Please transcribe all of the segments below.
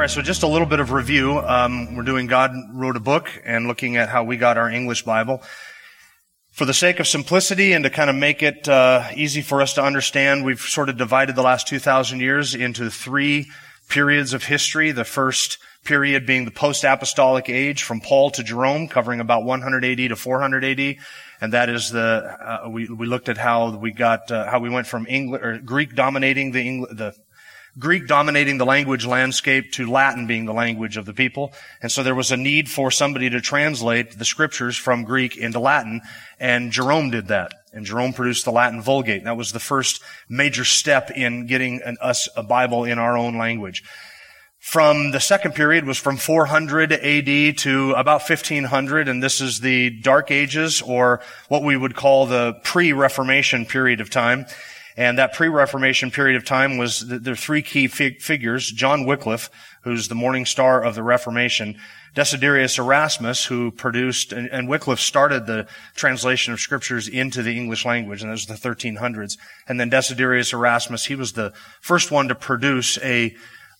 All right, so just a little bit of review. Um, we're doing God wrote a book and looking at how we got our English Bible. For the sake of simplicity and to kind of make it uh, easy for us to understand, we've sort of divided the last 2,000 years into three periods of history. The first period being the post-apostolic age from Paul to Jerome, covering about 100 AD to 400 AD, and that is the uh, we we looked at how we got uh, how we went from English or Greek dominating the Engl- the Greek dominating the language landscape to Latin being the language of the people. And so there was a need for somebody to translate the scriptures from Greek into Latin. And Jerome did that. And Jerome produced the Latin Vulgate. and That was the first major step in getting an, us a Bible in our own language. From the second period was from 400 AD to about 1500, and this is the Dark Ages, or what we would call the pre-Reformation period of time. And that pre-Reformation period of time was, the, are three key fig- figures. John Wycliffe, who's the morning star of the Reformation. Desiderius Erasmus, who produced, and, and Wycliffe started the translation of scriptures into the English language, and that was the 1300s. And then Desiderius Erasmus, he was the first one to produce a,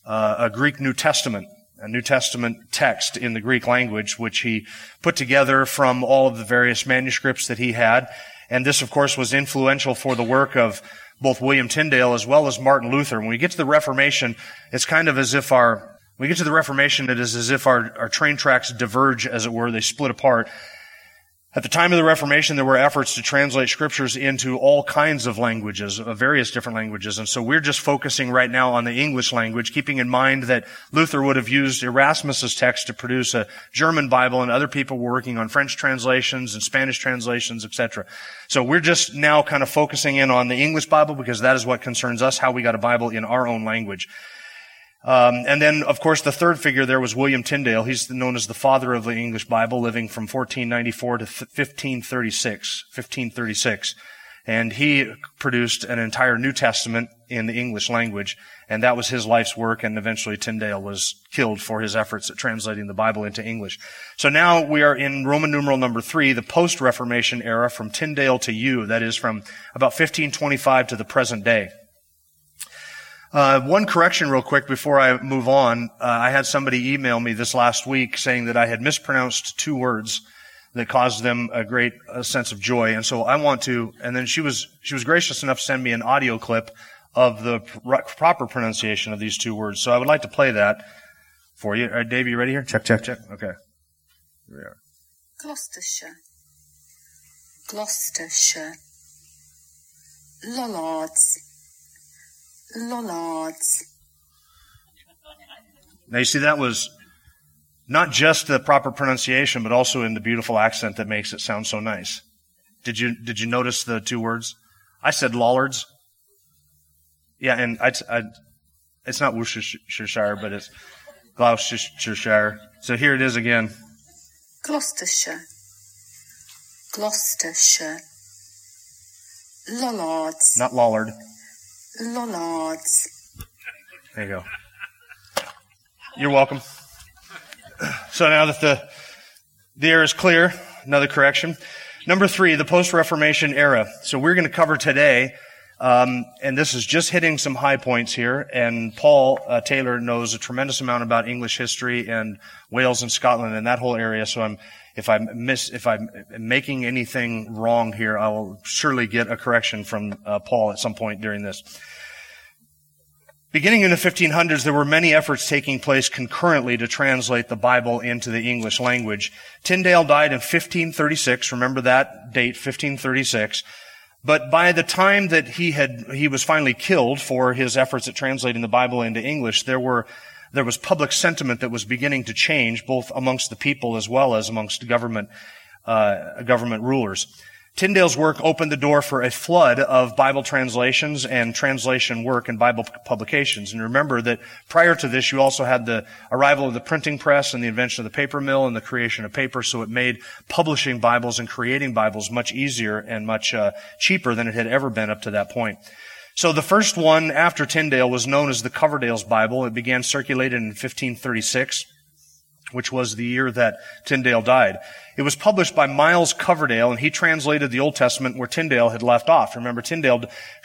uh, a Greek New Testament a New Testament text in the Greek language, which he put together from all of the various manuscripts that he had. And this, of course, was influential for the work of both William Tyndale as well as Martin Luther. When we get to the Reformation, it's kind of as if our, when we get to the Reformation, it is as if our, our train tracks diverge, as it were. They split apart. At the time of the Reformation, there were efforts to translate scriptures into all kinds of languages, of various different languages. And so we're just focusing right now on the English language, keeping in mind that Luther would have used Erasmus's text to produce a German Bible and other people were working on French translations and Spanish translations, etc. So we're just now kind of focusing in on the English Bible because that is what concerns us, how we got a Bible in our own language. Um, and then, of course, the third figure there was William Tyndale. He's known as the father of the English Bible, living from 1494 to 1536. 1536. And he produced an entire New Testament in the English language, and that was his life's work, and eventually Tyndale was killed for his efforts at translating the Bible into English. So now we are in Roman numeral number three, the post-Reformation era from Tyndale to you, that is from about 1525 to the present day. Uh, one correction real quick before I move on. Uh, I had somebody email me this last week saying that I had mispronounced two words that caused them a great uh, sense of joy. And so I want to, and then she was, she was gracious enough to send me an audio clip of the pr- proper pronunciation of these two words. So I would like to play that for you. All right, Dave, you ready here? Check, check, check. Okay. Here we are. Gloucestershire, Gloucestershire, Lollards, Lollards. Now you see that was not just the proper pronunciation, but also in the beautiful accent that makes it sound so nice. Did you, did you notice the two words? I said Lollards. Yeah, and I, I, it's not Worcestershire, but it's Gloucestershire. So here it is again. Gloucestershire, Gloucestershire, Lollards, Not Lollard. Lollards. There you go. You're welcome. So now that the, the air is clear, another correction. Number three, the post-Reformation era. So we're going to cover today, um, and this is just hitting some high points here. And Paul uh, Taylor knows a tremendous amount about English history and Wales and Scotland and that whole area. So I'm, if I miss, if I'm making anything wrong here, I will surely get a correction from uh, Paul at some point during this. Beginning in the 1500s, there were many efforts taking place concurrently to translate the Bible into the English language. Tyndale died in 1536. Remember that date, 1536. But by the time that he had, he was finally killed for his efforts at translating the Bible into English, there were, there was public sentiment that was beginning to change, both amongst the people as well as amongst government, uh, government rulers. Tyndale's work opened the door for a flood of Bible translations and translation work and Bible publications. And remember that prior to this, you also had the arrival of the printing press and the invention of the paper mill and the creation of paper. So it made publishing Bibles and creating Bibles much easier and much uh, cheaper than it had ever been up to that point. So the first one after Tyndale was known as the Coverdale's Bible. It began circulated in 1536 which was the year that Tyndale died. It was published by Miles Coverdale, and he translated the Old Testament where Tyndale had left off. Remember, Tyndale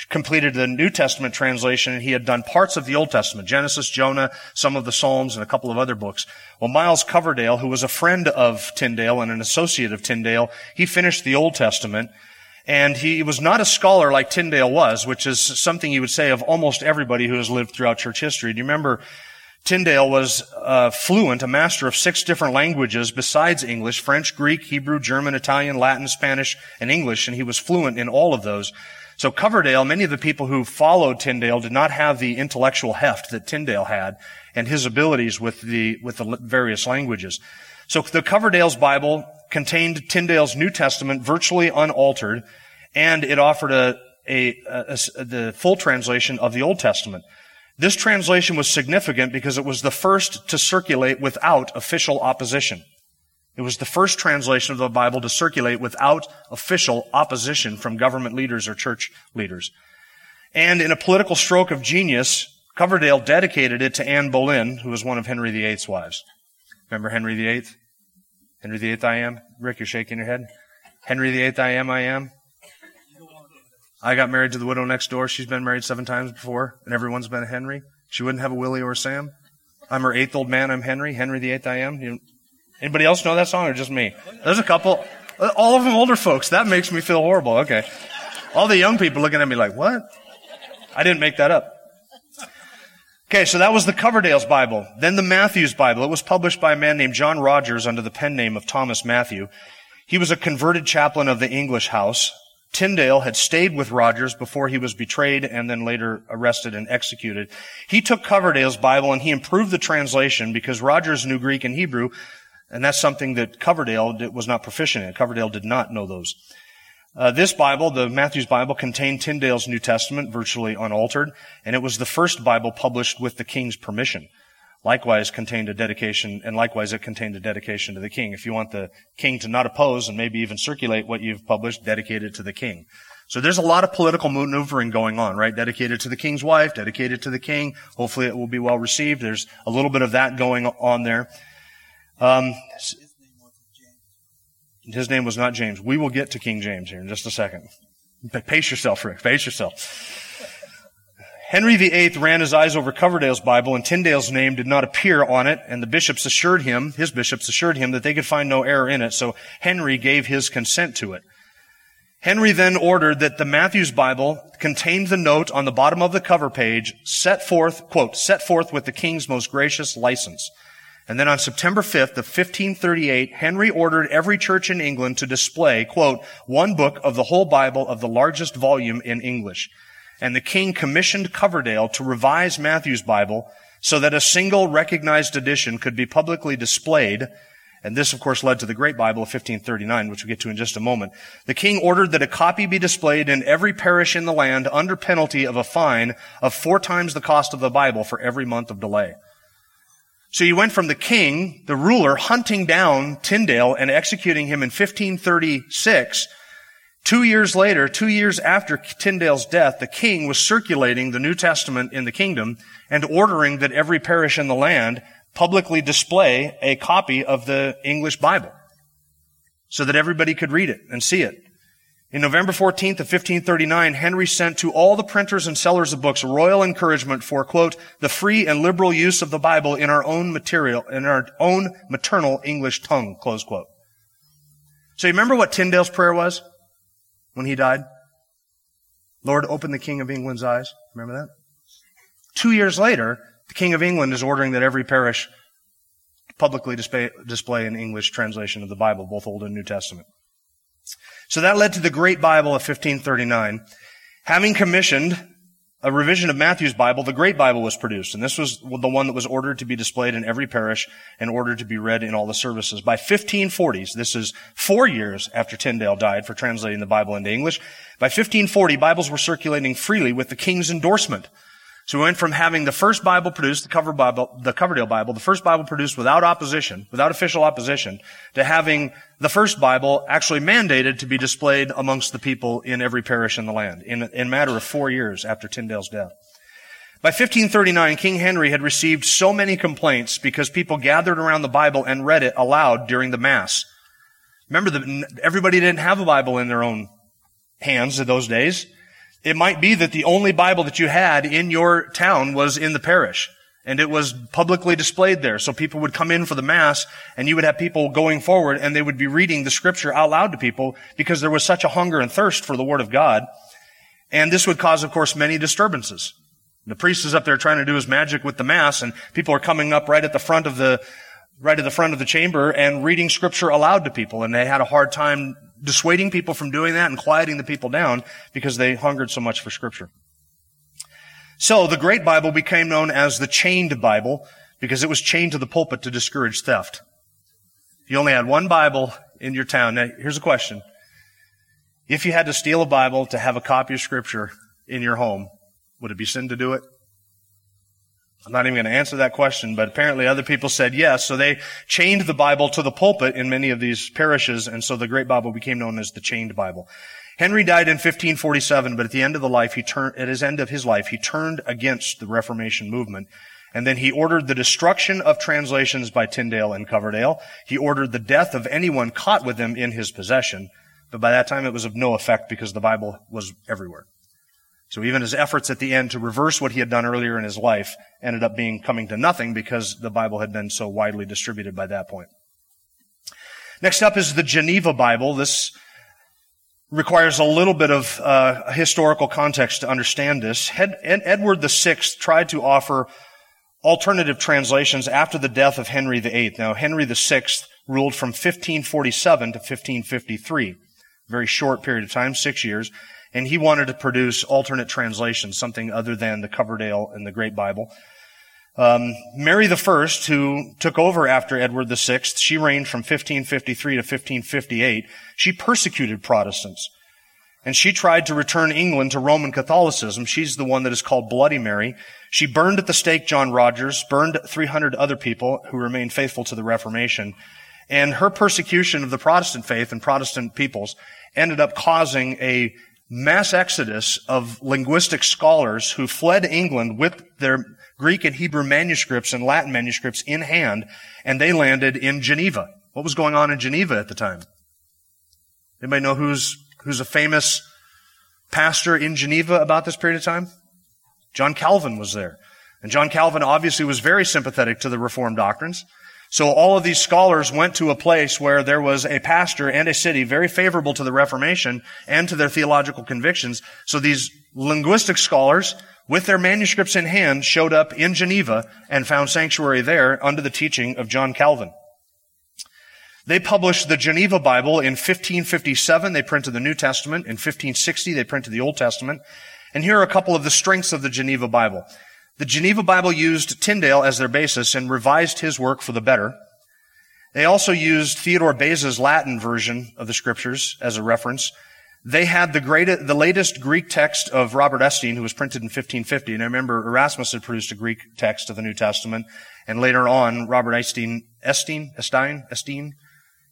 completed the New Testament translation, and he had done parts of the Old Testament, Genesis, Jonah, some of the Psalms, and a couple of other books. Well, Miles Coverdale, who was a friend of Tyndale and an associate of Tyndale, he finished the Old Testament, and he was not a scholar like Tyndale was, which is something you would say of almost everybody who has lived throughout church history. Do you remember Tyndale was uh, fluent, a master of six different languages besides English, French, Greek, Hebrew, German, Italian, Latin, Spanish, and English, and he was fluent in all of those. So Coverdale, many of the people who followed Tyndale did not have the intellectual heft that Tyndale had and his abilities with the, with the various languages. So the Coverdale's Bible contained Tyndale's New Testament virtually unaltered, and it offered a, a, a, a the full translation of the Old Testament. This translation was significant because it was the first to circulate without official opposition. It was the first translation of the Bible to circulate without official opposition from government leaders or church leaders. And in a political stroke of genius, Coverdale dedicated it to Anne Boleyn, who was one of Henry VIII's wives. Remember Henry VIII? Henry VIII I am? Rick, you're shaking your head. Henry VIII I am, I am. I got married to the widow next door. She's been married seven times before, and everyone's been a Henry. She wouldn't have a Willie or a Sam. I'm her eighth old man. I'm Henry. Henry the eighth I am. You, anybody else know that song or just me? There's a couple. All of them older folks. That makes me feel horrible. Okay. All the young people looking at me like, what? I didn't make that up. Okay, so that was the Coverdale's Bible. Then the Matthews Bible. It was published by a man named John Rogers under the pen name of Thomas Matthew. He was a converted chaplain of the English house. Tyndale had stayed with Rogers before he was betrayed and then later arrested and executed. He took Coverdale's Bible and he improved the translation because Rogers knew Greek and Hebrew, and that's something that Coverdale was not proficient in. Coverdale did not know those. Uh, this Bible, the Matthew's Bible, contained Tyndale's New Testament virtually unaltered, and it was the first Bible published with the king's permission likewise contained a dedication, and likewise it contained a dedication to the king. If you want the king to not oppose and maybe even circulate what you've published, dedicate it to the king. So there's a lot of political maneuvering going on, right? Dedicated to the king's wife, dedicated to the king. Hopefully it will be well received. There's a little bit of that going on there. Um, his name was not James. We will get to King James here in just a second. Pace yourself, Rick. Pace yourself. Henry VIII ran his eyes over Coverdale's Bible and Tyndale's name did not appear on it and the bishops assured him, his bishops assured him that they could find no error in it, so Henry gave his consent to it. Henry then ordered that the Matthew's Bible contained the note on the bottom of the cover page, set forth, quote, set forth with the king's most gracious license. And then on September 5th of 1538, Henry ordered every church in England to display, quote, one book of the whole Bible of the largest volume in English and the king commissioned Coverdale to revise Matthew's Bible so that a single recognized edition could be publicly displayed. And this, of course, led to the Great Bible of 1539, which we'll get to in just a moment. The king ordered that a copy be displayed in every parish in the land under penalty of a fine of four times the cost of the Bible for every month of delay. So you went from the king, the ruler, hunting down Tyndale and executing him in 1536 Two years later, two years after Tyndale's death, the king was circulating the New Testament in the kingdom and ordering that every parish in the land publicly display a copy of the English Bible so that everybody could read it and see it. In November 14th of 1539, Henry sent to all the printers and sellers of books royal encouragement for, quote, the free and liberal use of the Bible in our own material, in our own maternal English tongue, close quote. So you remember what Tyndale's prayer was? when he died? Lord, open the King of England's eyes. Remember that? Two years later, the King of England is ordering that every parish publicly display, display an English translation of the Bible, both Old and New Testament. So that led to the Great Bible of 1539. Having commissioned a revision of Matthew's Bible, the Great Bible was produced, and this was the one that was ordered to be displayed in every parish and ordered to be read in all the services. By 1540s, this is four years after Tyndale died for translating the Bible into English, by 1540, Bibles were circulating freely with the king's endorsement. So we went from having the first Bible produced, the cover Bible, the Coverdale Bible, the first Bible produced without opposition, without official opposition, to having the first Bible actually mandated to be displayed amongst the people in every parish in the land in, in a matter of four years after Tyndale's death. By 1539, King Henry had received so many complaints because people gathered around the Bible and read it aloud during the Mass. Remember that everybody didn't have a Bible in their own hands in those days. It might be that the only Bible that you had in your town was in the parish. And it was publicly displayed there. So people would come in for the Mass and you would have people going forward and they would be reading the scripture out loud to people because there was such a hunger and thirst for the Word of God. And this would cause, of course, many disturbances. The priest is up there trying to do his magic with the Mass and people are coming up right at the front of the, right at the front of the chamber and reading scripture aloud to people. And they had a hard time dissuading people from doing that and quieting the people down because they hungered so much for scripture. So the Great Bible became known as the chained Bible because it was chained to the pulpit to discourage theft. If you only had one Bible in your town, now here's a question. If you had to steal a Bible to have a copy of scripture in your home, would it be sin to do it? I'm not even going to answer that question, but apparently other people said yes. So they chained the Bible to the pulpit in many of these parishes, and so the Great Bible became known as the Chained Bible. Henry died in 1547, but at the end of the life, he turned, at his end of his life, he turned against the Reformation movement. And then he ordered the destruction of translations by Tyndale and Coverdale. He ordered the death of anyone caught with them in his possession. But by that time, it was of no effect because the Bible was everywhere. So even his efforts at the end to reverse what he had done earlier in his life ended up being coming to nothing because the Bible had been so widely distributed by that point. Next up is the Geneva Bible. This requires a little bit of uh, historical context to understand this. Ed, Edward VI tried to offer alternative translations after the death of Henry VIII. Now, Henry VI ruled from 1547 to 1553, very short period of time, six years and he wanted to produce alternate translations, something other than the Coverdale and the Great Bible. Um, Mary I, who took over after Edward VI, she reigned from 1553 to 1558. She persecuted Protestants. And she tried to return England to Roman Catholicism. She's the one that is called Bloody Mary. She burned at the stake John Rogers, burned 300 other people who remained faithful to the Reformation. And her persecution of the Protestant faith and Protestant peoples ended up causing a mass exodus of linguistic scholars who fled England with their Greek and Hebrew manuscripts and Latin manuscripts in hand, and they landed in Geneva. What was going on in Geneva at the time? Anybody know who's, who's a famous pastor in Geneva about this period of time? John Calvin was there. And John Calvin obviously was very sympathetic to the Reformed doctrines. So all of these scholars went to a place where there was a pastor and a city very favorable to the Reformation and to their theological convictions. So these linguistic scholars, with their manuscripts in hand, showed up in Geneva and found sanctuary there under the teaching of John Calvin. They published the Geneva Bible in 1557. They printed the New Testament. In 1560, they printed the Old Testament. And here are a couple of the strengths of the Geneva Bible. The Geneva Bible used Tyndale as their basis and revised his work for the better. They also used Theodore Beza's Latin version of the scriptures as a reference. They had the greatest, the latest Greek text of Robert Estienne, who was printed in 1550. And I remember Erasmus had produced a Greek text of the New Testament. And later on, Robert Estienne, Estienne, Estienne, Estienne,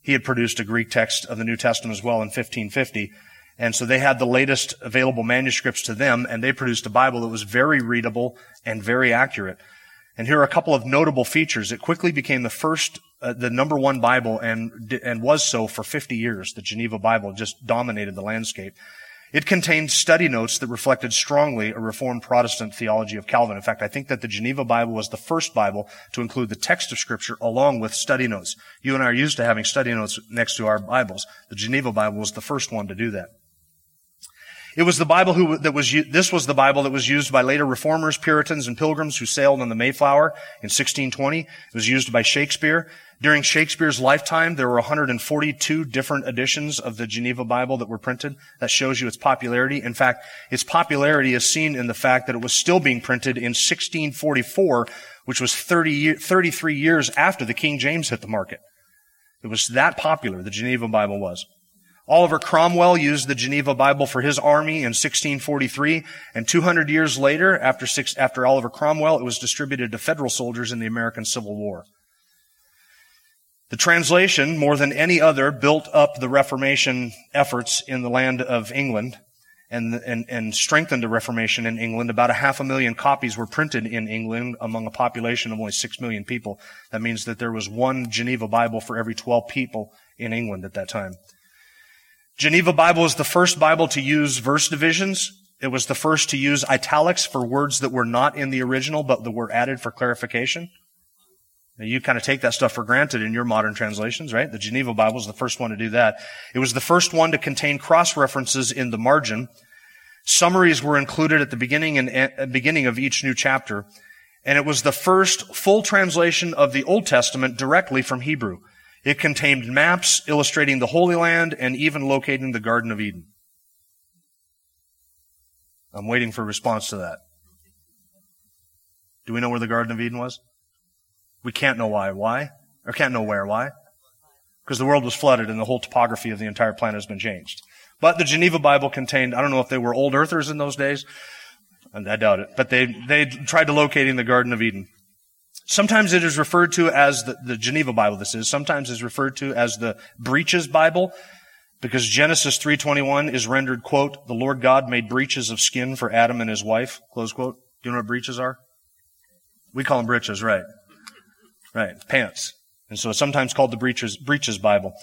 he had produced a Greek text of the New Testament as well in 1550. And so they had the latest available manuscripts to them, and they produced a Bible that was very readable and very accurate. And here are a couple of notable features. It quickly became the first, uh, the number one Bible, and and was so for 50 years. The Geneva Bible just dominated the landscape. It contained study notes that reflected strongly a Reformed Protestant theology of Calvin. In fact, I think that the Geneva Bible was the first Bible to include the text of Scripture along with study notes. You and I are used to having study notes next to our Bibles. The Geneva Bible was the first one to do that. It was the Bible who, that was, this was the Bible that was used by later reformers, Puritans, and pilgrims who sailed on the Mayflower in 1620. It was used by Shakespeare. During Shakespeare's lifetime, there were 142 different editions of the Geneva Bible that were printed. That shows you its popularity. In fact, its popularity is seen in the fact that it was still being printed in 1644, which was 30, 33 years after the King James hit the market. It was that popular, the Geneva Bible was. Oliver Cromwell used the Geneva Bible for his army in 1643, and 200 years later, after, six, after Oliver Cromwell, it was distributed to federal soldiers in the American Civil War. The translation, more than any other, built up the Reformation efforts in the land of England and, and, and strengthened the Reformation in England. About a half a million copies were printed in England among a population of only six million people. That means that there was one Geneva Bible for every 12 people in England at that time. Geneva Bible is the first Bible to use verse divisions. It was the first to use italics for words that were not in the original, but that were added for clarification. Now you kind of take that stuff for granted in your modern translations, right? The Geneva Bible is the first one to do that. It was the first one to contain cross references in the margin. Summaries were included at the beginning and uh, beginning of each new chapter. And it was the first full translation of the Old Testament directly from Hebrew. It contained maps illustrating the Holy Land and even locating the Garden of Eden. I'm waiting for a response to that. Do we know where the Garden of Eden was? We can't know why. Why? Or can't know where. Why? Because the world was flooded and the whole topography of the entire planet has been changed. But the Geneva Bible contained, I don't know if they were old earthers in those days, and I doubt it. But they, they tried to locate in the Garden of Eden. Sometimes it is referred to as the, the Geneva Bible, this is. Sometimes it's referred to as the breeches Bible because Genesis 3.21 is rendered, quote, the Lord God made breeches of skin for Adam and his wife, close quote. Do you know what breeches are? We call them breeches, right. Right. Pants. And so it's sometimes called the breeches, breeches Bible.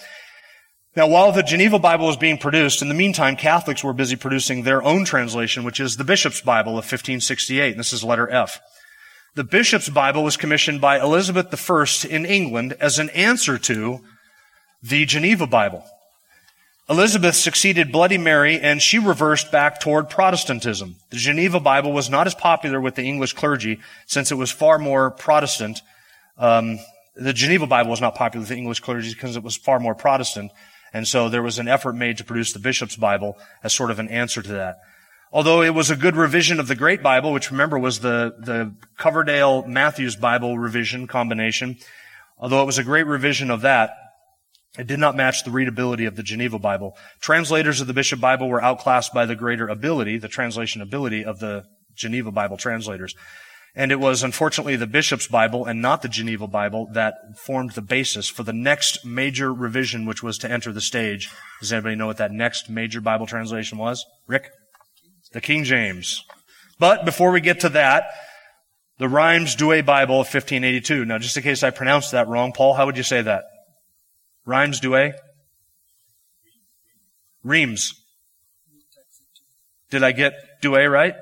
Now, while the Geneva Bible was being produced, in the meantime, Catholics were busy producing their own translation, which is the Bishop's Bible of 1568. And this is letter F. The Bishop's Bible was commissioned by Elizabeth I in England as an answer to the Geneva Bible. Elizabeth succeeded Bloody Mary and she reversed back toward Protestantism. The Geneva Bible was not as popular with the English clergy since it was far more Protestant. Um, the Geneva Bible was not popular with the English clergy because it was far more Protestant. And so there was an effort made to produce the Bishop's Bible as sort of an answer to that. Although it was a good revision of the Great Bible, which remember was the, the Coverdale Matthews Bible revision combination, although it was a great revision of that, it did not match the readability of the Geneva Bible. Translators of the Bishop Bible were outclassed by the greater ability, the translation ability of the Geneva Bible translators. And it was unfortunately the Bishop's Bible and not the Geneva Bible that formed the basis for the next major revision which was to enter the stage. Does anybody know what that next major Bible translation was? Rick? The King James. But before we get to that, the Rhymes Douay Bible of 1582. Now, just in case I pronounced that wrong, Paul, how would you say that? Rhymes Douay? Reims. Did I get Douay right?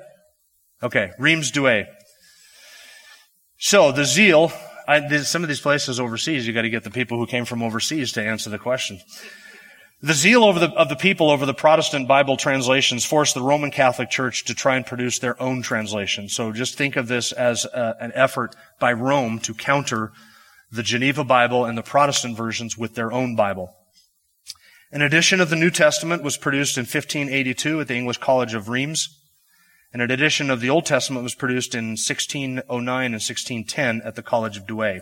Okay, Reims Douay. So the zeal, I, some of these places overseas, you got to get the people who came from overseas to answer the question. The zeal over the, of the people over the Protestant Bible translations forced the Roman Catholic Church to try and produce their own translation. So just think of this as a, an effort by Rome to counter the Geneva Bible and the Protestant versions with their own Bible. An edition of the New Testament was produced in 1582 at the English College of Reims. And an edition of the Old Testament was produced in 1609 and 1610 at the College of Douay.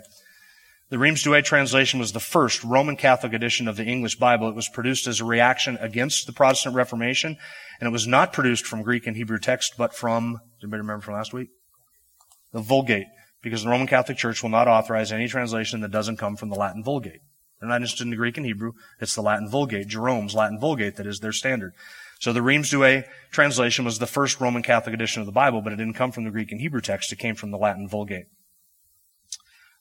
The Reims Douay translation was the first Roman Catholic edition of the English Bible. It was produced as a reaction against the Protestant Reformation, and it was not produced from Greek and Hebrew text, but from, does anybody remember from last week? The Vulgate, because the Roman Catholic Church will not authorize any translation that doesn't come from the Latin Vulgate. They're not interested in the Greek and Hebrew. It's the Latin Vulgate, Jerome's Latin Vulgate that is their standard. So the Reims Douay translation was the first Roman Catholic edition of the Bible, but it didn't come from the Greek and Hebrew text. It came from the Latin Vulgate.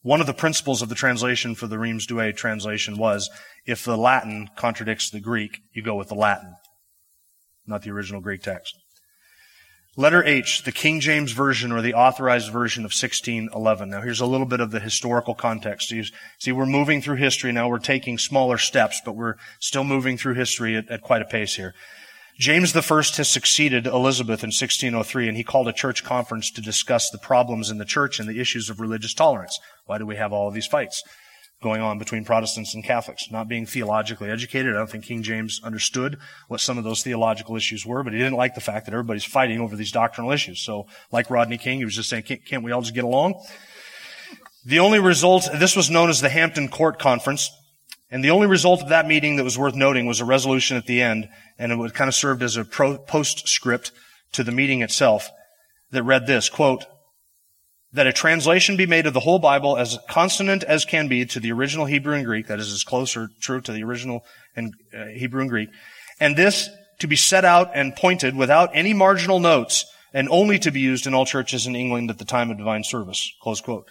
One of the principles of the translation for the Reims Douay translation was if the Latin contradicts the Greek, you go with the Latin, not the original Greek text. Letter H, the King James Version or the authorized version of 1611. Now here's a little bit of the historical context. See, we're moving through history now. We're taking smaller steps, but we're still moving through history at, at quite a pace here. James I has succeeded Elizabeth in 1603 and he called a church conference to discuss the problems in the church and the issues of religious tolerance. Why do we have all of these fights going on between Protestants and Catholics? Not being theologically educated, I don't think King James understood what some of those theological issues were, but he didn't like the fact that everybody's fighting over these doctrinal issues. So, like Rodney King, he was just saying, can't, can't we all just get along? The only result, this was known as the Hampton Court Conference, and the only result of that meeting that was worth noting was a resolution at the end, and it kind of served as a pro- postscript to the meeting itself that read this, quote, that a translation be made of the whole Bible as consonant as can be to the original Hebrew and Greek, that is as close or true to the original in, uh, Hebrew and Greek, and this to be set out and pointed without any marginal notes and only to be used in all churches in England at the time of divine service. Close quote.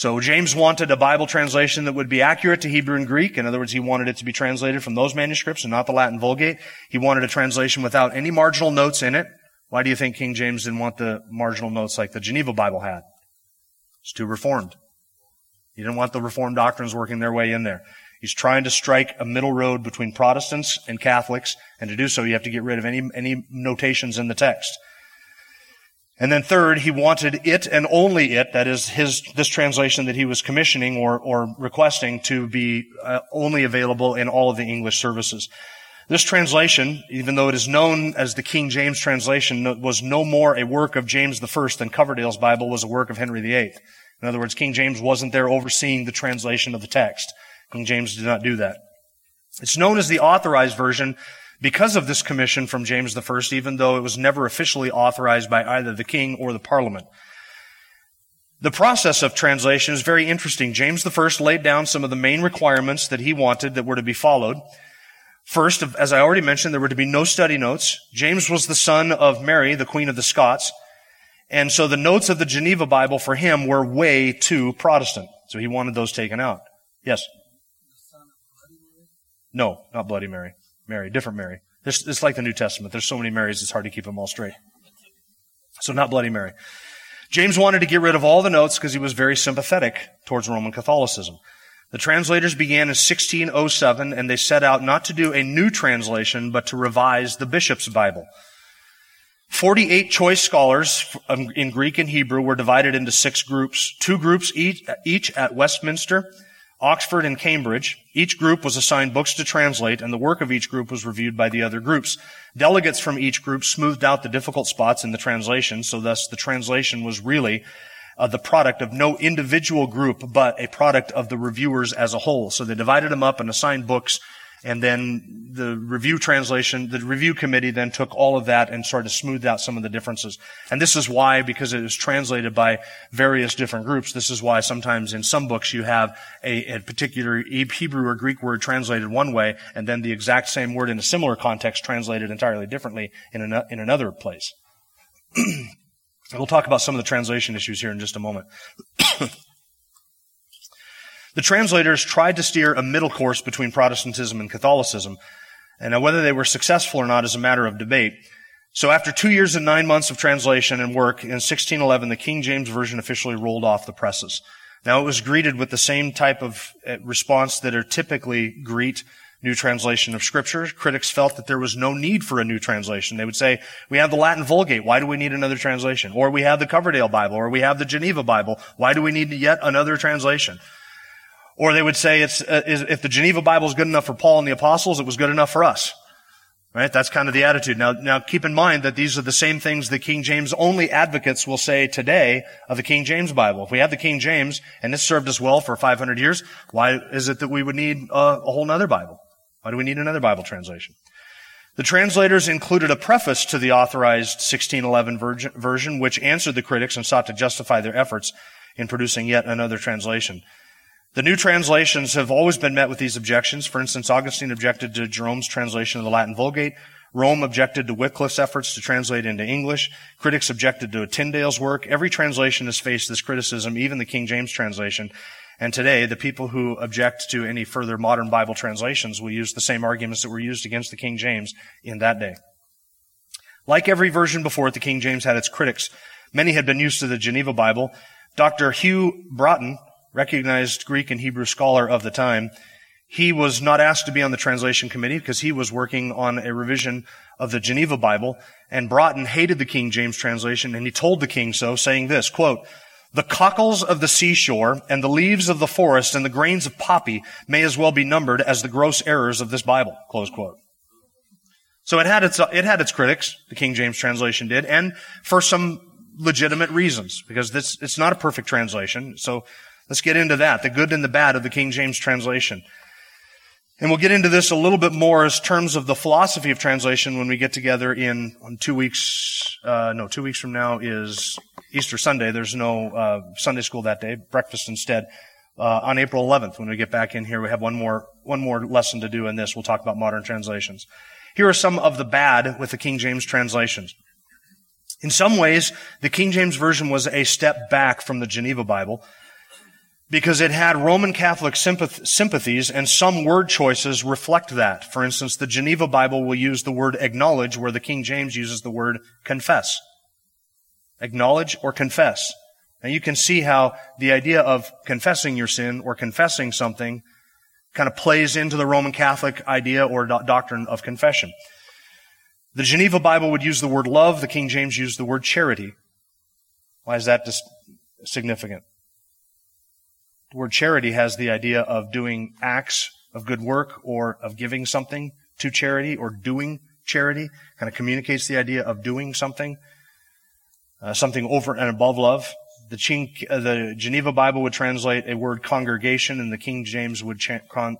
So James wanted a Bible translation that would be accurate to Hebrew and Greek. In other words, he wanted it to be translated from those manuscripts and not the Latin Vulgate. He wanted a translation without any marginal notes in it. Why do you think King James didn't want the marginal notes like the Geneva Bible had? It's too reformed. He didn't want the reformed doctrines working their way in there. He's trying to strike a middle road between Protestants and Catholics, and to do so, you have to get rid of any, any notations in the text. And then third, he wanted it and only it, that is his, this translation that he was commissioning or, or requesting to be uh, only available in all of the English services. This translation, even though it is known as the King James translation, was no more a work of James I than Coverdale's Bible was a work of Henry VIII. In other words, King James wasn't there overseeing the translation of the text. King James did not do that. It's known as the authorized version because of this commission from James I, even though it was never officially authorized by either the king or the parliament. The process of translation is very interesting. James I laid down some of the main requirements that he wanted that were to be followed. First, as I already mentioned, there were to be no study notes. James was the son of Mary, the Queen of the Scots. And so the notes of the Geneva Bible for him were way too Protestant. So he wanted those taken out. Yes? No, not Bloody Mary. Mary, different Mary. It's like the New Testament. There's so many Marys, it's hard to keep them all straight. So not Bloody Mary. James wanted to get rid of all the notes because he was very sympathetic towards Roman Catholicism. The translators began in 1607 and they set out not to do a new translation, but to revise the bishop's Bible. 48 choice scholars um, in Greek and Hebrew were divided into six groups, two groups each, each at Westminster Oxford, and Cambridge. Each group was assigned books to translate, and the work of each group was reviewed by the other groups. Delegates from each group smoothed out the difficult spots in the translation, so thus the translation was really uh, the product of no individual group, but a product of the reviewers as a whole. So they divided them up and assigned books and then the review translation, the review committee then took all of that and started to smooth out some of the differences. And this is why, because it is translated by various different groups, this is why sometimes in some books you have a, a particular Hebrew or Greek word translated one way, and then the exact same word in a similar context translated entirely differently in, an, in another place. we'll talk about some of the translation issues here in just a moment. The translators tried to steer a middle course between Protestantism and Catholicism, and whether they were successful or not is a matter of debate. So after two years and nine months of translation and work, in 1611, the King James Version officially rolled off the presses. Now it was greeted with the same type of uh, response that are typically greet new translation of scripture. Critics felt that there was no need for a new translation. They would say, we have the Latin Vulgate. Why do we need another translation? Or we have the Coverdale Bible, or we have the Geneva Bible. Why do we need yet another translation? Or they would say it's, uh, if the Geneva Bible is good enough for Paul and the apostles, it was good enough for us. Right? That's kind of the attitude. Now, now keep in mind that these are the same things the King James only advocates will say today of the King James Bible. If we have the King James and this served us well for 500 years, why is it that we would need a, a whole nother Bible? Why do we need another Bible translation? The translators included a preface to the authorized 1611 version, which answered the critics and sought to justify their efforts in producing yet another translation. The new translations have always been met with these objections. For instance, Augustine objected to Jerome's translation of the Latin Vulgate. Rome objected to Wycliffe's efforts to translate into English. Critics objected to Tyndale's work. Every translation has faced this criticism, even the King James translation. And today, the people who object to any further modern Bible translations will use the same arguments that were used against the King James in that day. Like every version before it, the King James had its critics. Many had been used to the Geneva Bible. Dr. Hugh Broughton recognized Greek and Hebrew scholar of the time, He was not asked to be on the translation committee because he was working on a revision of the Geneva Bible. And Broughton hated the King James translation and he told the king so, saying this, quote, the cockles of the seashore and the leaves of the forest and the grains of poppy may as well be numbered as the gross errors of this Bible, close quote. So it had its, it had its critics, the King James translation did, and for some legitimate reasons, because this, it's not a perfect translation. So let's get into that, the good and the bad of the King James translation. And we'll get into this a little bit more as terms of the philosophy of translation when we get together in two weeks. Uh, no, two weeks from now is Easter Sunday. There's no uh, Sunday school that day. Breakfast instead. Uh, on April 11th, when we get back in here, we have one more one more lesson to do in this. We'll talk about modern translations. Here are some of the bad with the King James translations. In some ways, the King James Version was a step back from the Geneva Bible because it had Roman Catholic sympath- sympathies and some word choices reflect that. For instance, the Geneva Bible will use the word acknowledge where the King James uses the word confess. Acknowledge or confess. Now you can see how the idea of confessing your sin or confessing something kind of plays into the Roman Catholic idea or do- doctrine of confession. The Geneva Bible would use the word love. The King James used the word charity. Why is that dis- significant? The word charity has the idea of doing acts of good work or of giving something to charity or doing charity. Kind of communicates the idea of doing something, uh, something over and above love. The, uh, the, Geneva Bible would translate a word congregation, and the King James would cha- con,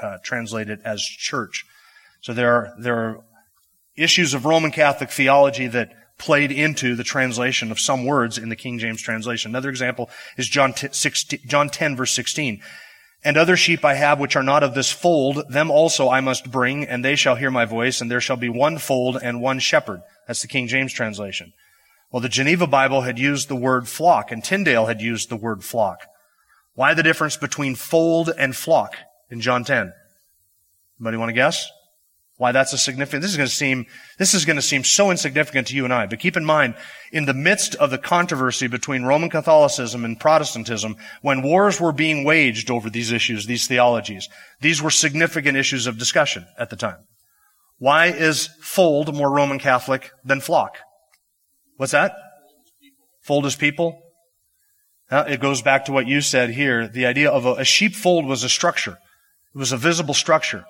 uh, translate it as church. So there are there are issues of Roman Catholic theology that played into the translation of some words in the King James translation. Another example is John 10, 16, John 10 verse 16. And other sheep I have which are not of this fold, them also I must bring, and they shall hear my voice, and there shall be one fold and one shepherd. That's the King James translation. Well, the Geneva Bible had used the word flock, and Tyndale had used the word flock. Why the difference between fold and flock in John 10? Anybody want to guess? Why that's a significant, this is going to seem, this is going to seem so insignificant to you and I. But keep in mind, in the midst of the controversy between Roman Catholicism and Protestantism, when wars were being waged over these issues, these theologies, these were significant issues of discussion at the time. Why is fold more Roman Catholic than flock? What's that? Fold as people? It goes back to what you said here. The idea of a, a sheepfold was a structure. It was a visible structure.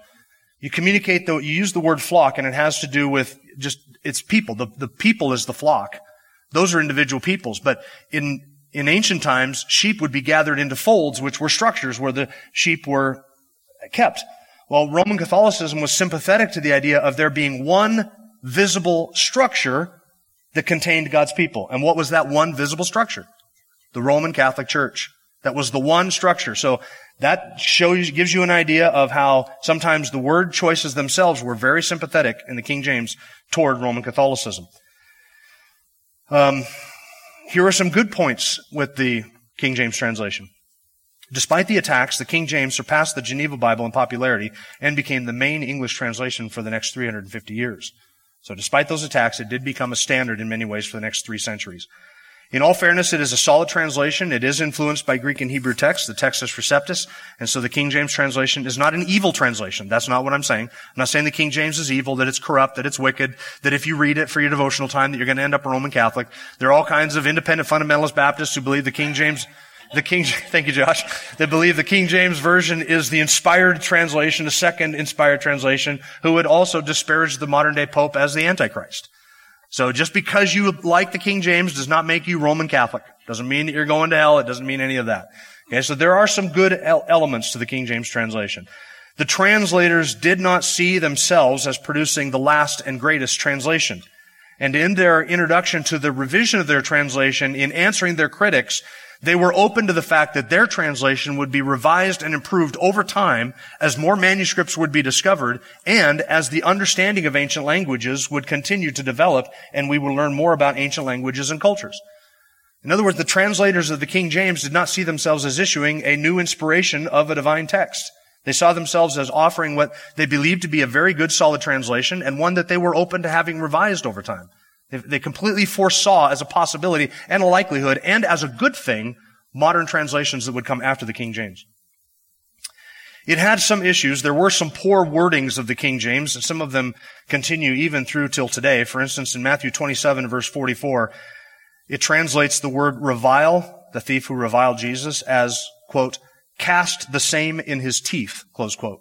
You communicate the, you use the word flock and it has to do with just, it's people. The, the people is the flock. Those are individual peoples. But in, in ancient times, sheep would be gathered into folds, which were structures where the sheep were kept. Well, Roman Catholicism was sympathetic to the idea of there being one visible structure that contained God's people. And what was that one visible structure? The Roman Catholic Church. That was the one structure. So that shows, gives you an idea of how sometimes the word choices themselves were very sympathetic in the King James toward Roman Catholicism. Um, here are some good points with the King James translation. Despite the attacks, the King James surpassed the Geneva Bible in popularity and became the main English translation for the next 350 years. So despite those attacks, it did become a standard in many ways for the next three centuries. In all fairness, it is a solid translation. It is influenced by Greek and Hebrew texts, the Textus Receptus, and so the King James translation is not an evil translation. That's not what I'm saying. I'm not saying the King James is evil, that it's corrupt, that it's wicked, that if you read it for your devotional time, that you're going to end up a Roman Catholic. There are all kinds of independent fundamentalist Baptists who believe the King James the King, thank you, Josh, that believe the King James Version is the inspired translation, the second inspired translation, who would also disparage the modern day Pope as the Antichrist. So just because you like the King James does not make you Roman Catholic. Doesn't mean that you're going to hell. It doesn't mean any of that. Okay, so there are some good elements to the King James translation. The translators did not see themselves as producing the last and greatest translation. And in their introduction to the revision of their translation, in answering their critics, they were open to the fact that their translation would be revised and improved over time as more manuscripts would be discovered and as the understanding of ancient languages would continue to develop and we would learn more about ancient languages and cultures. In other words, the translators of the King James did not see themselves as issuing a new inspiration of a divine text. They saw themselves as offering what they believed to be a very good solid translation and one that they were open to having revised over time. They completely foresaw as a possibility and a likelihood and as a good thing modern translations that would come after the King James. It had some issues. There were some poor wordings of the King James, and some of them continue even through till today. For instance, in Matthew 27 verse 44, it translates the word revile, the thief who reviled Jesus, as, quote, cast the same in his teeth, close quote.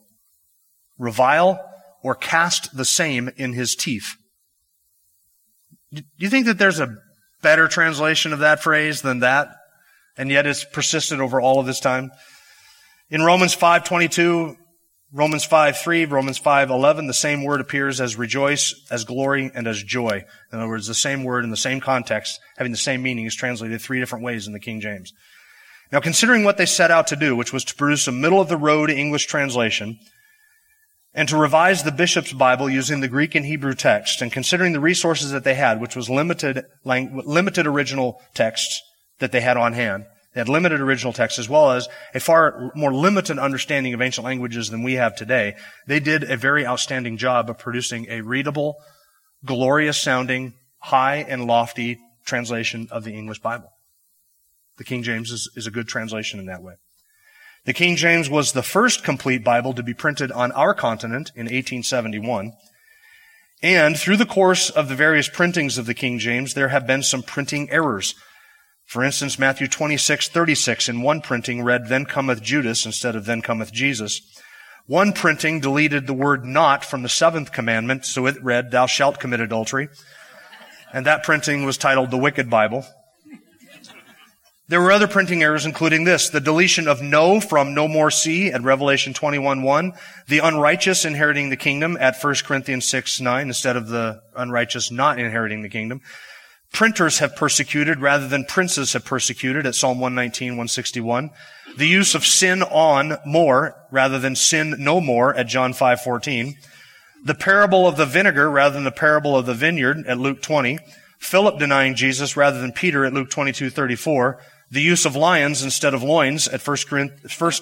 Revile or cast the same in his teeth. Do you think that there's a better translation of that phrase than that? And yet it's persisted over all of this time. In Romans 5:22, Romans 5:3, Romans 5:11, the same word appears as rejoice, as glory, and as joy. In other words, the same word in the same context, having the same meaning, is translated three different ways in the King James. Now, considering what they set out to do, which was to produce a middle of the road English translation, and to revise the bishop's Bible using the Greek and Hebrew text, and considering the resources that they had, which was limited, limited original texts that they had on hand, they had limited original text as well as a far more limited understanding of ancient languages than we have today. They did a very outstanding job of producing a readable, glorious sounding, high and lofty translation of the English Bible. The King James is, is a good translation in that way. The King James was the first complete Bible to be printed on our continent in 1871. And through the course of the various printings of the King James, there have been some printing errors for instance, Matthew 26, 36 in one printing read, Then cometh Judas instead of Then cometh Jesus. One printing deleted the word not from the seventh commandment, so it read, Thou shalt commit adultery. And that printing was titled The Wicked Bible. There were other printing errors, including this, the deletion of no from no more see at Revelation 21, 1, the unrighteous inheriting the kingdom at 1 Corinthians 6, 9, instead of the unrighteous not inheriting the kingdom, printers have persecuted rather than princes have persecuted at Psalm 119, 161. The use of sin on more rather than sin no more at John 5, 14. The parable of the vinegar rather than the parable of the vineyard at Luke 20. Philip denying Jesus rather than Peter at Luke 22, 34 the use of lions instead of loins at 1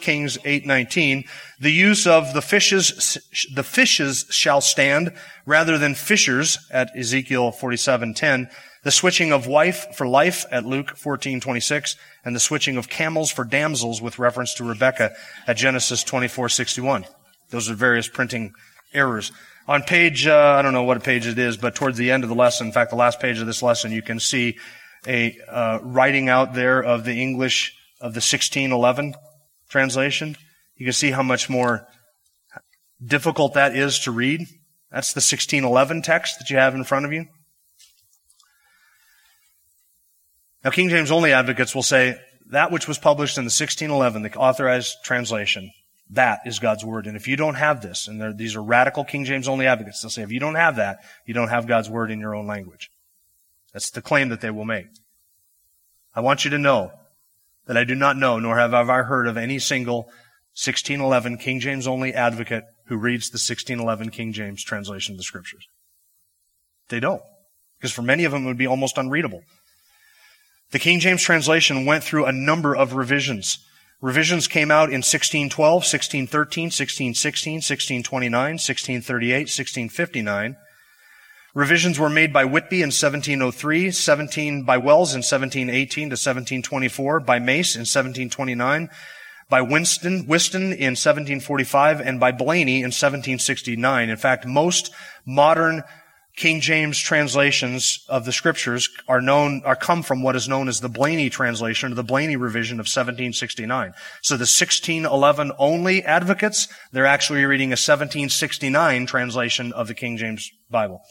Kings 8:19, the use of the fishes the fishes shall stand rather than fishers at Ezekiel 47:10, the switching of wife for life at Luke 14:26, and the switching of camels for damsels with reference to Rebecca at Genesis 24:61. Those are various printing errors. On page, uh, I don't know what page it is, but towards the end of the lesson, in fact, the last page of this lesson, you can see a uh, writing out there of the English of the 1611 translation. You can see how much more difficult that is to read. That's the 1611 text that you have in front of you. Now, King James only advocates will say that which was published in the 1611, the authorized translation, that is God's word. And if you don't have this, and these are radical King James only advocates, they'll say if you don't have that, you don't have God's word in your own language. That's the claim that they will make. I want you to know that I do not know, nor have I heard of any single 1611 King James only advocate who reads the 1611 King James translation of the scriptures. They don't. Because for many of them it would be almost unreadable. The King James translation went through a number of revisions. Revisions came out in 1612, 1613, 1616, 1629, 1638, 1659. Revisions were made by Whitby in 1703, 17 by Wells in 1718 to 1724, by Mace in 1729, by Winston, Whiston in 1745, and by Blayney in 1769. In fact, most modern King James translations of the scriptures are known, are come from what is known as the Blayney translation, or the Blayney revision of 1769. So the 1611 only advocates, they're actually reading a 1769 translation of the King James Bible.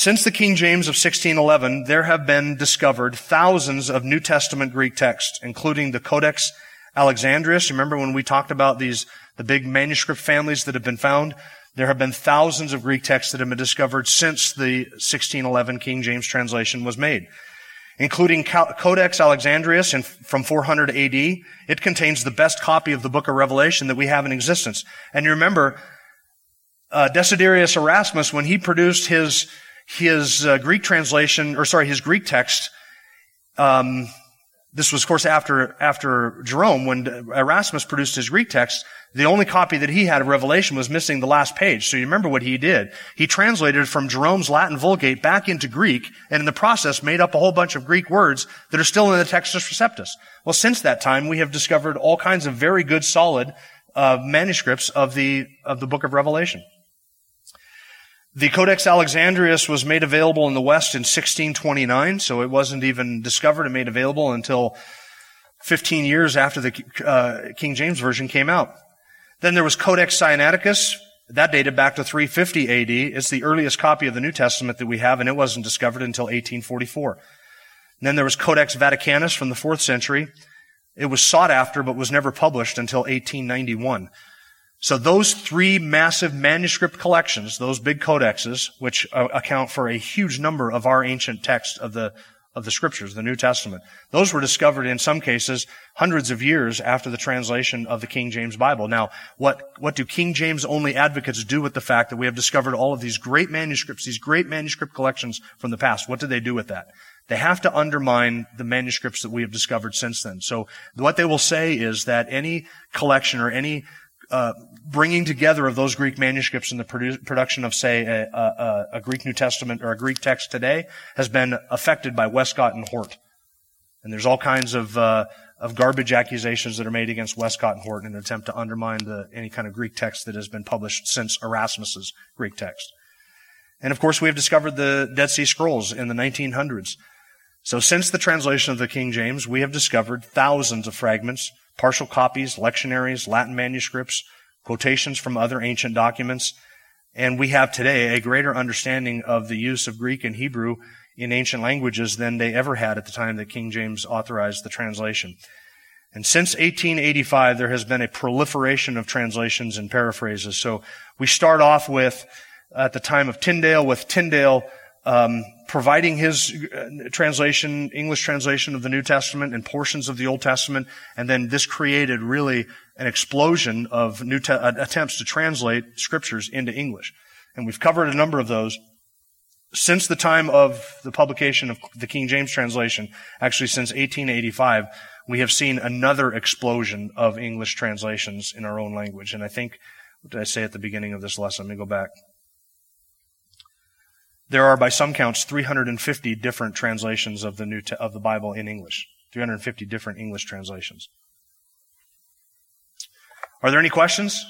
Since the King James of 1611, there have been discovered thousands of New Testament Greek texts, including the Codex Alexandrinus. Remember when we talked about these, the big manuscript families that have been found? There have been thousands of Greek texts that have been discovered since the 1611 King James translation was made, including Codex Alexandrinus from 400 AD. It contains the best copy of the book of Revelation that we have in existence. And you remember, uh, Desiderius Erasmus, when he produced his his uh, Greek translation, or sorry, his Greek text, um, this was, of course, after, after Jerome, when Erasmus produced his Greek text, the only copy that he had of Revelation was missing the last page. So you remember what he did. He translated from Jerome's Latin Vulgate back into Greek, and in the process made up a whole bunch of Greek words that are still in the Textus Receptus. Well, since that time, we have discovered all kinds of very good, solid uh, manuscripts of the of the book of Revelation. The Codex Alexandrinus was made available in the West in 1629, so it wasn't even discovered and made available until 15 years after the uh, King James Version came out. Then there was Codex Sinaiticus. That dated back to 350 AD. It's the earliest copy of the New Testament that we have, and it wasn't discovered until 1844. And then there was Codex Vaticanus from the 4th century. It was sought after, but was never published until 1891. So those three massive manuscript collections, those big codexes, which uh, account for a huge number of our ancient texts of the of the scriptures, the New Testament. Those were discovered in some cases hundreds of years after the translation of the King James Bible. Now, what, what do King James only advocates do with the fact that we have discovered all of these great manuscripts, these great manuscript collections from the past? What do they do with that? They have to undermine the manuscripts that we have discovered since then. So what they will say is that any collection or any uh, bringing together of those Greek manuscripts in the produ- production of, say, a, a, a, Greek New Testament or a Greek text today has been affected by Westcott and Hort. And there's all kinds of, uh, of garbage accusations that are made against Westcott and Hort in an attempt to undermine the, any kind of Greek text that has been published since Erasmus's Greek text. And of course, we have discovered the Dead Sea Scrolls in the 1900s. So since the translation of the King James, we have discovered thousands of fragments, partial copies, lectionaries, Latin manuscripts, quotations from other ancient documents, and we have today a greater understanding of the use of Greek and Hebrew in ancient languages than they ever had at the time that King James authorized the translation. And since 1885, there has been a proliferation of translations and paraphrases. So we start off with, at the time of Tyndale, with Tyndale um, providing his uh, translation, English translation of the New Testament and portions of the Old Testament, and then this created really an explosion of new te- uh, attempts to translate scriptures into English. And we've covered a number of those since the time of the publication of the King James translation, actually since 1885, we have seen another explosion of English translations in our own language. And I think, what did I say at the beginning of this lesson? Let me go back. There are, by some counts, 350 different translations of the New te- of the Bible in English. 350 different English translations. Are there any questions?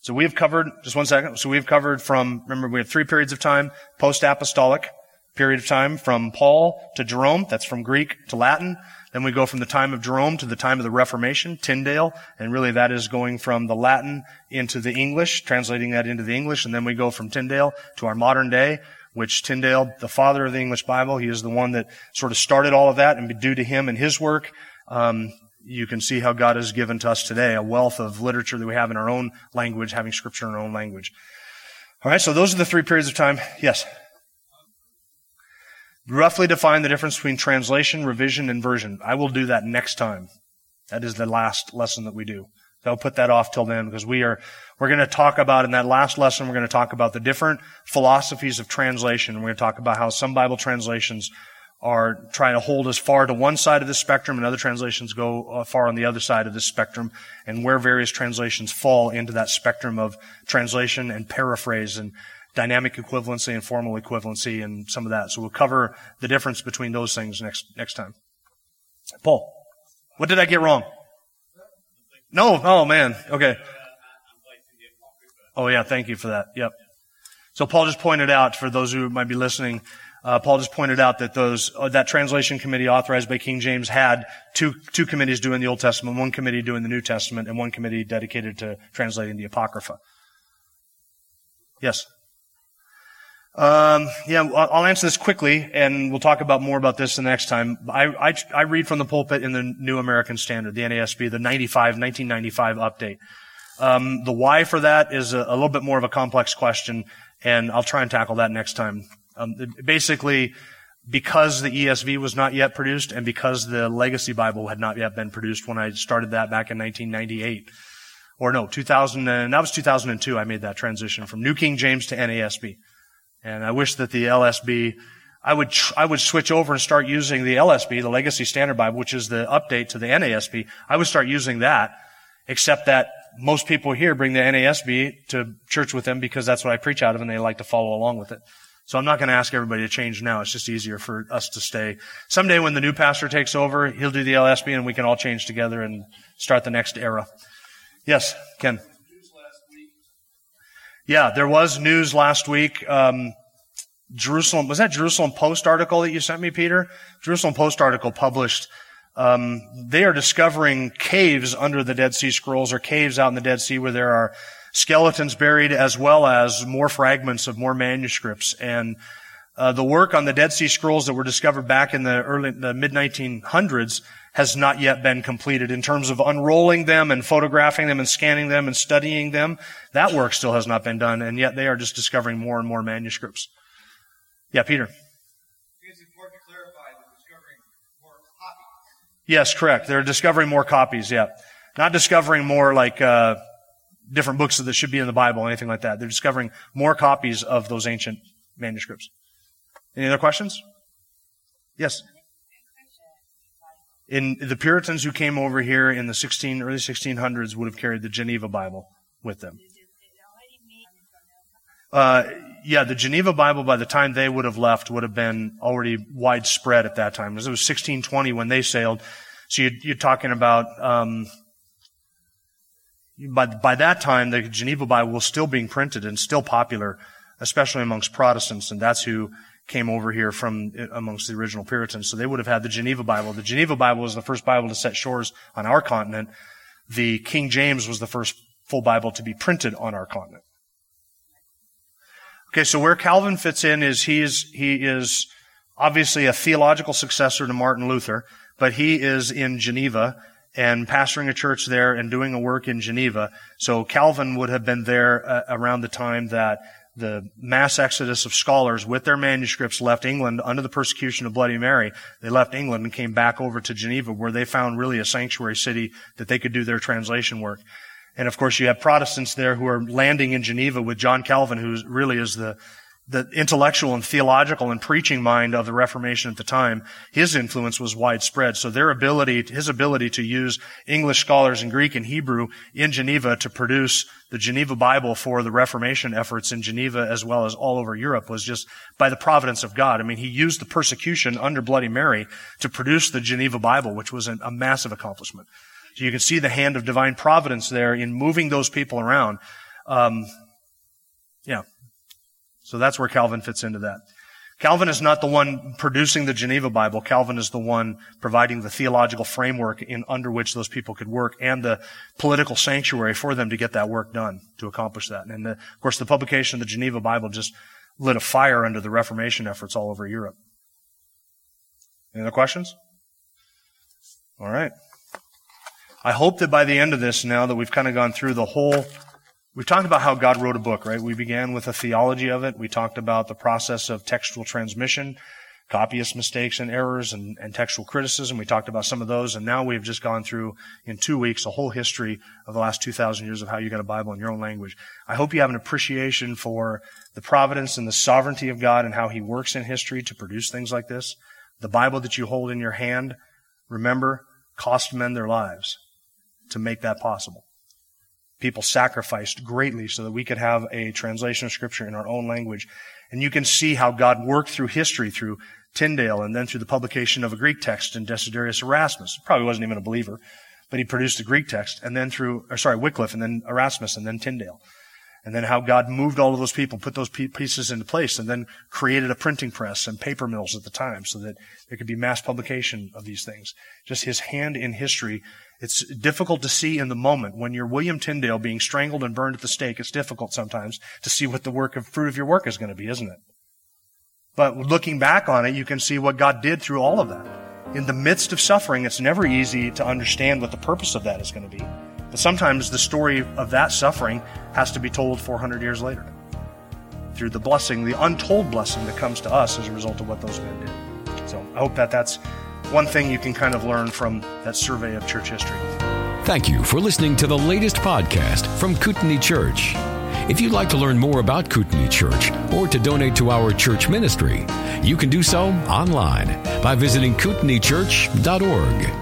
So we have covered, just one second. So we've covered from, remember we have three periods of time, post-apostolic period of time from Paul to Jerome. That's from Greek to Latin. Then we go from the time of Jerome to the time of the Reformation, Tyndale, and really that is going from the Latin into the English, translating that into the English, and then we go from Tyndale to our modern day, which Tyndale, the father of the English Bible, he is the one that sort of started all of that, and due to him and his work, um, you can see how God has given to us today a wealth of literature that we have in our own language, having scripture in our own language. All right, so those are the three periods of time. Yes. Roughly define the difference between translation, revision, and version. I will do that next time. That is the last lesson that we do. I'll put that off till then because we are, we're going to talk about in that last lesson, we're going to talk about the different philosophies of translation. We're going to talk about how some Bible translations are trying to hold us far to one side of the spectrum and other translations go uh, far on the other side of the spectrum and where various translations fall into that spectrum of translation and paraphrase and dynamic equivalency and formal equivalency and some of that. So we'll cover the difference between those things next, next time. Paul, what did I get wrong? No, oh man, okay. Oh yeah, thank you for that. Yep. So Paul just pointed out for those who might be listening, uh, Paul just pointed out that those uh, that translation committee authorized by King James had two two committees doing the Old Testament, one committee doing the New Testament, and one committee dedicated to translating the Apocrypha. Yes. Um, yeah, I'll answer this quickly, and we'll talk about more about this the next time. I, I, I read from the pulpit in the New American Standard, the NASB, the 95, 1995 update. Um, the why for that is a, a, little bit more of a complex question, and I'll try and tackle that next time. Um, basically, because the ESV was not yet produced and because the Legacy Bible had not yet been produced when I started that back in 1998. Or no, 2000, and that was 2002 I made that transition from New King James to NASB. And I wish that the LSB, I would, tr- I would switch over and start using the LSB, the Legacy Standard Bible, which is the update to the NASB. I would start using that, except that most people here bring the NASB to church with them because that's what I preach out of and they like to follow along with it. So I'm not going to ask everybody to change now. It's just easier for us to stay. Someday when the new pastor takes over, he'll do the LSB and we can all change together and start the next era. Yes, Ken. Yeah, there was news last week. Um, Jerusalem was that Jerusalem Post article that you sent me, Peter? Jerusalem Post article published. Um, they are discovering caves under the Dead Sea Scrolls or caves out in the Dead Sea where there are skeletons buried as well as more fragments of more manuscripts. And uh, the work on the Dead Sea Scrolls that were discovered back in the early, the mid 1900s has not yet been completed in terms of unrolling them and photographing them and scanning them and studying them. That work still has not been done, and yet they are just discovering more and more manuscripts. Yeah, Peter. It's important to clarify that discovering more copies. Yes, correct. They're discovering more copies. Yeah, not discovering more like uh, different books that should be in the Bible, or anything like that. They're discovering more copies of those ancient manuscripts. Any other questions? Yes. In the Puritans who came over here in the 16 early 1600s would have carried the Geneva Bible with them. Uh, yeah, the Geneva Bible by the time they would have left would have been already widespread at that time. It was 1620 when they sailed. So you, are talking about um, by by that time the Geneva Bible was still being printed and still popular, especially amongst Protestants, and that's who came over here from amongst the original Puritans. So they would have had the Geneva Bible. The Geneva Bible was the first Bible to set shores on our continent. The King James was the first full Bible to be printed on our continent. Okay, so where Calvin fits in is he is, he is obviously a theological successor to Martin Luther, but he is in Geneva and pastoring a church there and doing a work in Geneva. So Calvin would have been there uh, around the time that the mass exodus of scholars with their manuscripts left England under the persecution of Bloody Mary. They left England and came back over to Geneva where they found really a sanctuary city that they could do their translation work. And of course, you have Protestants there who are landing in Geneva with John Calvin, who really is the, the intellectual and theological and preaching mind of the Reformation at the time. His influence was widespread. So their ability, his ability to use English scholars in Greek and Hebrew in Geneva to produce the Geneva Bible for the Reformation efforts in Geneva as well as all over Europe was just by the providence of God. I mean, he used the persecution under Bloody Mary to produce the Geneva Bible, which was a massive accomplishment. So you can see the hand of divine providence there in moving those people around. Um, yeah. So that's where Calvin fits into that. Calvin is not the one producing the Geneva Bible. Calvin is the one providing the theological framework in under which those people could work and the political sanctuary for them to get that work done to accomplish that. And the, of course, the publication of the Geneva Bible just lit a fire under the Reformation efforts all over Europe. Any other questions? All right. I hope that by the end of this, now that we've kind of gone through the whole, we've talked about how God wrote a book, right? We began with a theology of it. We talked about the process of textual transmission, copyist mistakes and errors and, and textual criticism. We talked about some of those. And now we've just gone through in two weeks a whole history of the last 2,000 years of how you got a Bible in your own language. I hope you have an appreciation for the providence and the sovereignty of God and how he works in history to produce things like this. The Bible that you hold in your hand, remember, cost men their lives to make that possible. People sacrificed greatly so that we could have a translation of scripture in our own language. And you can see how God worked through history, through Tyndale, and then through the publication of a Greek text in Desiderius Erasmus. Probably wasn't even a believer, but he produced a Greek text, and then through, or sorry, Wycliffe, and then Erasmus, and then Tyndale. And then how God moved all of those people, put those pieces into place, and then created a printing press and paper mills at the time so that there could be mass publication of these things. Just his hand in history it's difficult to see in the moment when you're William Tyndale being strangled and burned at the stake. It's difficult sometimes to see what the work of fruit of your work is going to be, isn't it? But looking back on it, you can see what God did through all of that. In the midst of suffering, it's never easy to understand what the purpose of that is going to be. But sometimes the story of that suffering has to be told 400 years later through the blessing, the untold blessing that comes to us as a result of what those men did. So I hope that that's one thing you can kind of learn from that survey of church history. Thank you for listening to the latest podcast from Kootenai Church. If you'd like to learn more about Kootenai Church or to donate to our church ministry, you can do so online by visiting kootenaichurch.org.